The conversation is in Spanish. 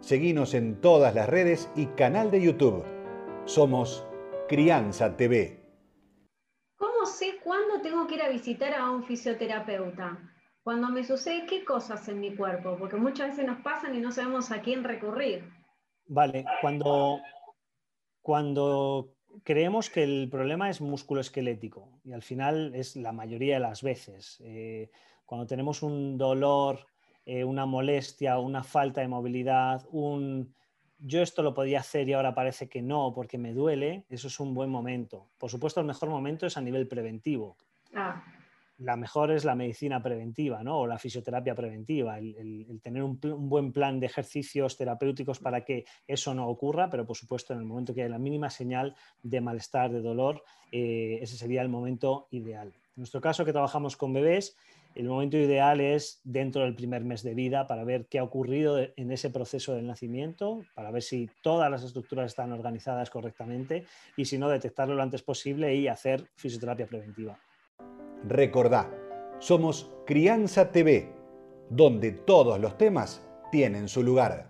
Seguinos en todas las redes y canal de YouTube. Somos Crianza TV. ¿Cómo sé cuándo tengo que ir a visitar a un fisioterapeuta? Cuando me sucede qué cosas en mi cuerpo, porque muchas veces nos pasan y no sabemos a quién recurrir. Vale, cuando, cuando creemos que el problema es musculoesquelético y al final es la mayoría de las veces. Eh, cuando tenemos un dolor eh, una molestia, una falta de movilidad, un yo esto lo podía hacer y ahora parece que no porque me duele, eso es un buen momento. Por supuesto, el mejor momento es a nivel preventivo. Ah. La mejor es la medicina preventiva ¿no? o la fisioterapia preventiva, el, tener un, buen plan de ejercicios terapéuticos para que eso no ocurra, pero por supuesto en el momento que hay la mínima señal de malestar, de dolor, eh, ese sería el momento ideal. En nuestro caso que trabajamos con bebés, el momento ideal es dentro del primer mes de vida para ver qué ha ocurrido en ese proceso del nacimiento, para ver si todas las estructuras están organizadas correctamente y si no, detectarlo lo antes posible y hacer fisioterapia preventiva. Recordá, somos Crianza TV, donde todos los temas tienen su lugar.